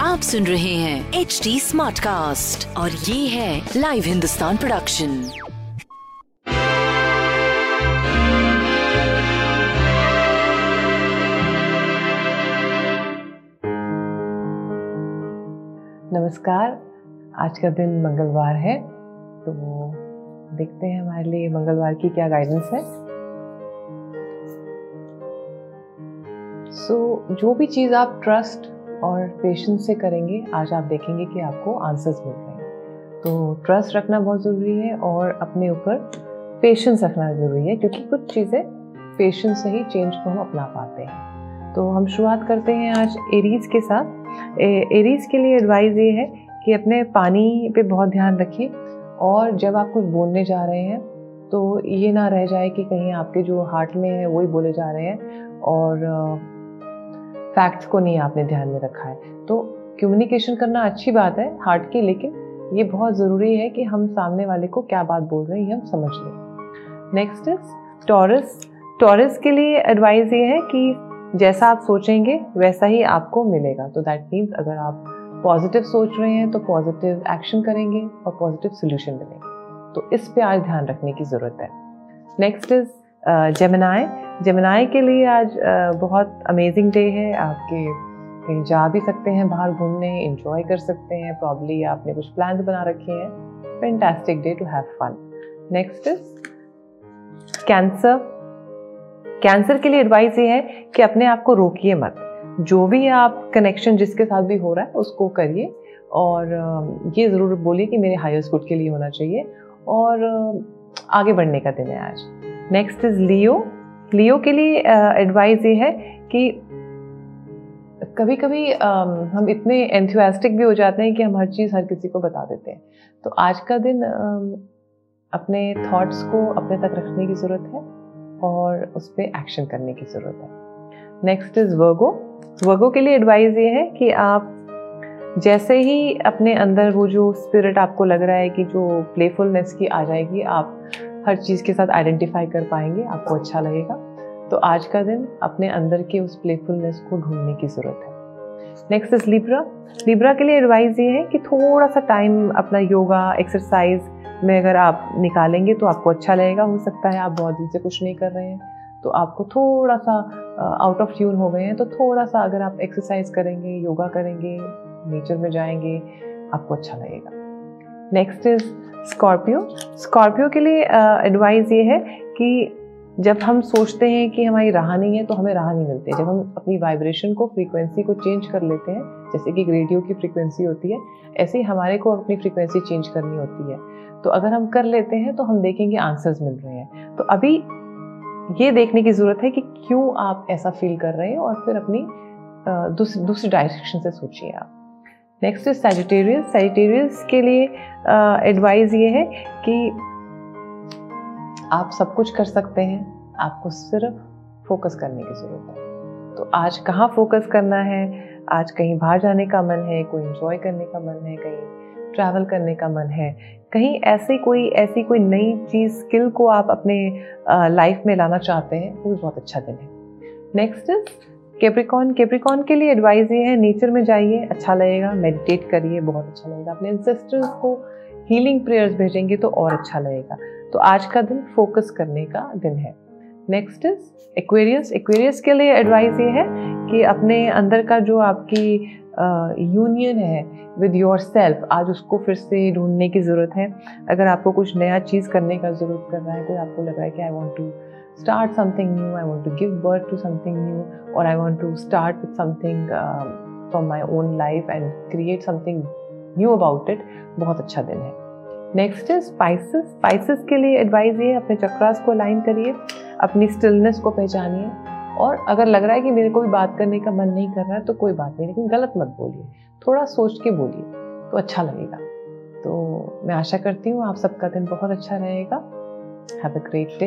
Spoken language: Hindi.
आप सुन रहे हैं एच डी स्मार्ट कास्ट और ये है लाइव हिंदुस्तान प्रोडक्शन नमस्कार। आज का दिन मंगलवार है तो देखते हैं हमारे लिए मंगलवार की क्या गाइडेंस है। सो so, जो भी चीज़ आप ट्रस्ट और पेशेंस से करेंगे आज आप देखेंगे कि आपको आंसर्स मिल रहे हैं। तो ट्रस्ट रखना बहुत ज़रूरी है और अपने ऊपर पेशेंस रखना ज़रूरी है क्योंकि कुछ चीज़ें पेशेंस से ही चेंज को हम अपना पाते हैं। तो हम शुरुआत करते हैं आज एरीज के साथ। एरीज के लिए एडवाइस ये है कि अपने पानी पे बहुत ध्यान रखें और जब आप कुछ बोलने जा रहे हैं तो ये ना रह जाए कि कहीं आपके जो हार्ट में है वही बोले जा रहे हैं और फैक्ट्स को नहीं आपने ध्यान में रखा है। तो कम्युनिकेशन करना अच्छी बात है हार्ट की, लेकिन ये बहुत ज़रूरी है कि हम सामने वाले को क्या बात बोल रहे हैं, ये हम समझ लें। नेक्स्ट इज़ टॉरस टॉरस के लिए एडवाइस ये है कि जैसा आप सोचेंगे, वैसा ही आपको मिलेगा। तो दैट मीन्स अगर आप पॉजिटिव सोच रहे हैं तो पॉजिटिव एक्शन करेंगे और पॉजिटिव सोल्यूशन मिलेंगे। तो इस पे आज ध्यान रखने की ज़रूरत है। नेक्स्ट इज़ जमनाए जमनाए के लिए आज बहुत अमेजिंग डे है। आपके कहीं जा भी सकते हैं, बाहर घूमने इंजॉय कर सकते हैं। प्रॉब्ली आपने कुछ प्लान बना रखे हैं। Fantastic day to have fun next is cancer cancer के लिए एडवाइस ये है कि अपने आप को रोकिए मत। जो भी आप कनेक्शन जिसके साथ भी हो रहा है, उसको करिए। और ये ज़रूर बोलिए कि मेरे हायर गुड के लिए होना चाहिए। और आगे बढ़ने का दिन है आज। नेक्स्ट इज़ लियो लियो के लिए एडवाइस ये है कि कभी कभी हम इतने एंथुआस्टिक भी हो जाते हैं कि हम हर चीज़ हर किसी को बता देते हैं। तो आज का दिन अपने थॉट्स को अपने तक रखने की ज़रूरत है और उस पर एक्शन करने की ज़रूरत है। नेक्स्ट इज़ वर्गो वर्गो के लिए एडवाइस ये है कि आप जैसे ही अपने अंदर वो जो स्पिरिट आपको लग रहा है कि जो प्लेफुलनेस की आ जाएगी, आप हर चीज़ के साथ आइडेंटिफाई कर पाएँगे, आपको अच्छा लगेगा। तो आज का दिन अपने अंदर के उस प्लेफुलनेस को ढूँढने की ज़रूरत है। नेक्स्ट इज़ लिब्रा लिब्रा के लिए एडवाइस ये है कि थोड़ा सा टाइम अपना योगा एक्सरसाइज में अगर आप निकालेंगे तो आपको अच्छा लगेगा, हो सकता है आप बहुत दिन से कुछ नहीं कर रहे हैं। तो आपको थोड़ा सा आउट ऑफ़ ट्यून हो गए हैं तो थोड़ा सा अगर आप एक्सरसाइज करेंगे योगा करेंगे नेचर में जाएँगे, आपको अच्छा लगेगा। Next is Scorpio. स्कॉर्पियो के लिए एडवाइस ये है कि जब हम सोचते हैं कि हमारी राह नहीं है तो हमें राह नहीं मिलती। है जब हम अपनी वाइब्रेशन को फ्रीक्वेंसी को चेंज कर लेते हैं, जैसे कि रेडियो की फ्रीक्वेंसी होती है, ऐसे ही हमारे को अपनी फ्रीक्वेंसी चेंज करनी होती है। तो अगर हम कर लेते हैं तो हम देखेंगे आंसर्स मिल रहे हैं। तो अभी ये देखने की ज़रूरत है कि क्यों आप ऐसा फील कर रहे हैं और फिर अपनी दूसरी दूसरी डायरेक्शन से सोचिए आप। नेक्स्ट इज़ सेजिटेरियस सेजिटेरियस के लिए एडवाइस ये है कि आप सब कुछ कर सकते हैं। आपको सिर्फ़ फोकस करने की ज़रूरत है। तो आज कहाँ फोकस करना है? आज कहीं बाहर जाने का मन है, कोई इंजॉय करने का मन है, कहीं ट्रैवल करने का मन है। कहीं ऐसी कोई ऐसी कोई नई चीज़ स्किल को आप अपने लाइफ में लाना चाहते हैं, वो बहुत अच्छा दिन है। नेक्स्ट इज़ केप्रिकॉन केप्रिकॉन के लिए एडवाइस ये है नेचर में जाइए अच्छा लगेगा मेडिटेट करिए, बहुत अच्छा लगेगा। अपने इंसेस्टर्स को हीलिंग प्रेयर्स भेजेंगे तो और अच्छा लगेगा। तो आज का दिन फोकस करने का दिन है। नेक्स्ट इज़ एक्वेरियस एक्वेरियस के लिए एडवाइस ये है कि अपने अंदर का जो आपकी यूनियन है विद योर सेल्फ आज उसको फिर से ढूँढने की ज़रूरत है। अगर आपको कुछ नया चीज़ करने का ज़रूरत कर रहा है, कोई आपको लग रहा है कि I want to start something new i want to give birth to something new or i want to start with something uh, from my own life and create something new about it बहुत अच्छा दिन है। नेक्स्ट इज़ स्पाइसेस स्पाइसेस के लिए एडवाइस ये अपने चक्रास को अलाइन करिए अपनी स्टिलनेस को पहचानिए और अगर लग रहा है कि मेरे को भी बात करने का मन नहीं कर रहा है तो कोई बात नहीं लेकिन गलत मत बोलिए। थोड़ा सोच के बोलिए तो अच्छा लगेगा। तो मैं आशा करती हूँ आप सबका दिन बहुत अच्छा रहेगा। Have a great day